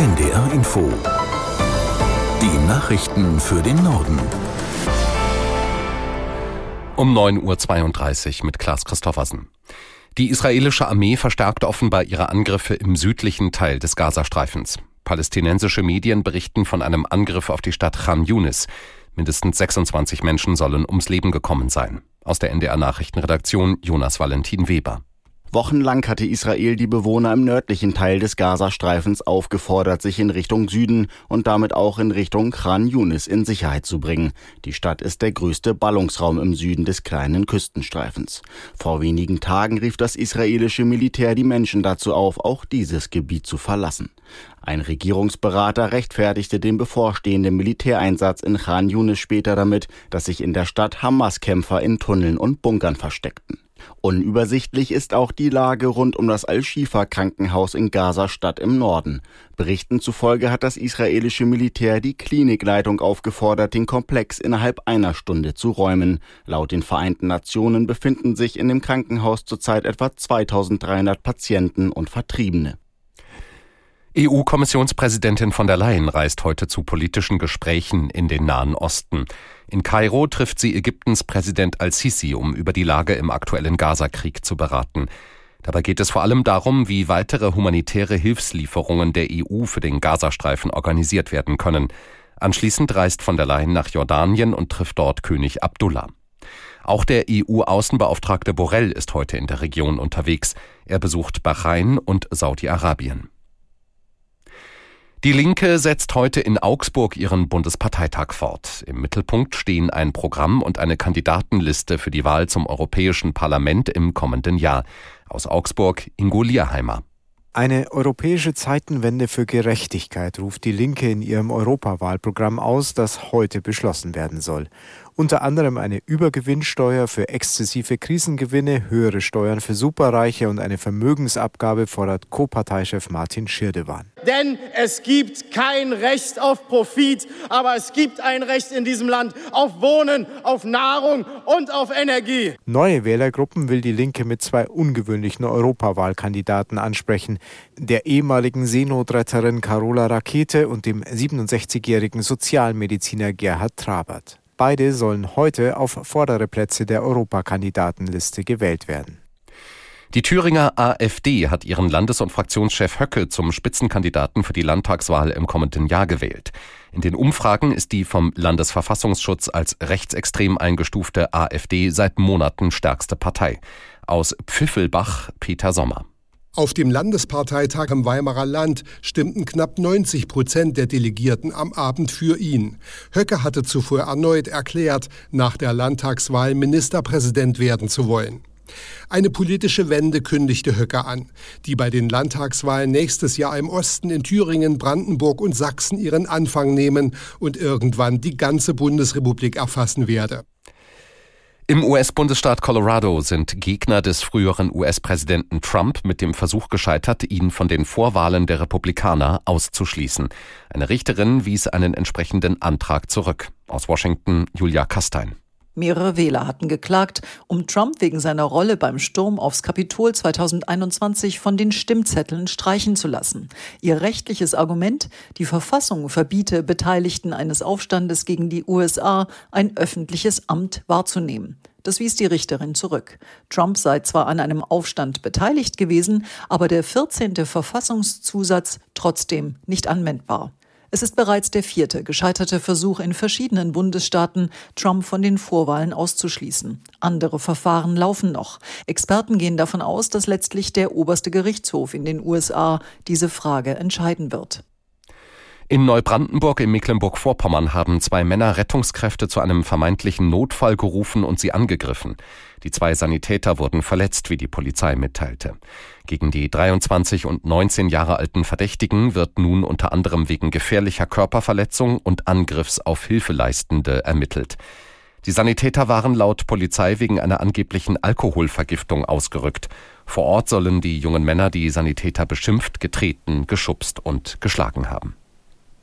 NDR Info. Die Nachrichten für den Norden. Um 9.32 Uhr mit Klaas Christoffersen. Die israelische Armee verstärkt offenbar ihre Angriffe im südlichen Teil des Gazastreifens. Palästinensische Medien berichten von einem Angriff auf die Stadt Khan Yunis. Mindestens 26 Menschen sollen ums Leben gekommen sein. Aus der NDR Nachrichtenredaktion Jonas Valentin Weber. Wochenlang hatte Israel die Bewohner im nördlichen Teil des Gazastreifens aufgefordert, sich in Richtung Süden und damit auch in Richtung Khan Yunis in Sicherheit zu bringen. Die Stadt ist der größte Ballungsraum im Süden des kleinen Küstenstreifens. Vor wenigen Tagen rief das israelische Militär die Menschen dazu auf, auch dieses Gebiet zu verlassen. Ein Regierungsberater rechtfertigte den bevorstehenden Militäreinsatz in Khan Yunis später damit, dass sich in der Stadt Hamas-Kämpfer in Tunneln und Bunkern versteckten. Unübersichtlich ist auch die Lage rund um das Al-Shifa-Krankenhaus in Gaza-Stadt im Norden. Berichten zufolge hat das israelische Militär die Klinikleitung aufgefordert, den Komplex innerhalb einer Stunde zu räumen. Laut den Vereinten Nationen befinden sich in dem Krankenhaus zurzeit etwa 2300 Patienten und Vertriebene. EU-Kommissionspräsidentin von der Leyen reist heute zu politischen Gesprächen in den Nahen Osten. In Kairo trifft sie Ägyptens Präsident al-Sisi, um über die Lage im aktuellen Gazakrieg zu beraten. Dabei geht es vor allem darum, wie weitere humanitäre Hilfslieferungen der EU für den Gazastreifen organisiert werden können. Anschließend reist von der Leyen nach Jordanien und trifft dort König Abdullah. Auch der EU-Außenbeauftragte Borrell ist heute in der Region unterwegs. Er besucht Bahrain und Saudi-Arabien. Die Linke setzt heute in Augsburg ihren Bundesparteitag fort. Im Mittelpunkt stehen ein Programm und eine Kandidatenliste für die Wahl zum Europäischen Parlament im kommenden Jahr. Aus Augsburg Ingo Lierheimer. Eine europäische Zeitenwende für Gerechtigkeit ruft die Linke in ihrem Europawahlprogramm aus, das heute beschlossen werden soll. Unter anderem eine Übergewinnsteuer für exzessive Krisengewinne, höhere Steuern für Superreiche und eine Vermögensabgabe fordert Co-Parteichef Martin Schirdewan. Denn es gibt kein Recht auf Profit, aber es gibt ein Recht in diesem Land auf Wohnen, auf Nahrung und auf Energie. Neue Wählergruppen will die Linke mit zwei ungewöhnlichen Europawahlkandidaten ansprechen. Der ehemaligen Seenotretterin Carola Rakete und dem 67-jährigen Sozialmediziner Gerhard Trabert. Beide sollen heute auf vordere Plätze der Europakandidatenliste gewählt werden. Die Thüringer AfD hat ihren Landes- und Fraktionschef Höcke zum Spitzenkandidaten für die Landtagswahl im kommenden Jahr gewählt. In den Umfragen ist die vom Landesverfassungsschutz als rechtsextrem eingestufte AfD seit Monaten stärkste Partei. Aus Pfiffelbach Peter Sommer. Auf dem Landesparteitag im Weimarer Land stimmten knapp 90 Prozent der Delegierten am Abend für ihn. Höcke hatte zuvor erneut erklärt, nach der Landtagswahl Ministerpräsident werden zu wollen. Eine politische Wende kündigte Höcke an, die bei den Landtagswahlen nächstes Jahr im Osten in Thüringen, Brandenburg und Sachsen ihren Anfang nehmen und irgendwann die ganze Bundesrepublik erfassen werde. Im US-Bundesstaat Colorado sind Gegner des früheren US-Präsidenten Trump mit dem Versuch gescheitert, ihn von den Vorwahlen der Republikaner auszuschließen. Eine Richterin wies einen entsprechenden Antrag zurück. Aus Washington Julia Kastein. Mehrere Wähler hatten geklagt, um Trump wegen seiner Rolle beim Sturm aufs Kapitol 2021 von den Stimmzetteln streichen zu lassen. Ihr rechtliches Argument, die Verfassung verbiete Beteiligten eines Aufstandes gegen die USA ein öffentliches Amt wahrzunehmen. Das wies die Richterin zurück. Trump sei zwar an einem Aufstand beteiligt gewesen, aber der 14. Verfassungszusatz trotzdem nicht anwendbar. Es ist bereits der vierte gescheiterte Versuch in verschiedenen Bundesstaaten, Trump von den Vorwahlen auszuschließen. Andere Verfahren laufen noch. Experten gehen davon aus, dass letztlich der oberste Gerichtshof in den USA diese Frage entscheiden wird. In Neubrandenburg in Mecklenburg-Vorpommern haben zwei Männer Rettungskräfte zu einem vermeintlichen Notfall gerufen und sie angegriffen. Die zwei Sanitäter wurden verletzt, wie die Polizei mitteilte. Gegen die 23 und 19 Jahre alten Verdächtigen wird nun unter anderem wegen gefährlicher Körperverletzung und Angriffs auf Hilfeleistende ermittelt. Die Sanitäter waren laut Polizei wegen einer angeblichen Alkoholvergiftung ausgerückt. Vor Ort sollen die jungen Männer die Sanitäter beschimpft, getreten, geschubst und geschlagen haben.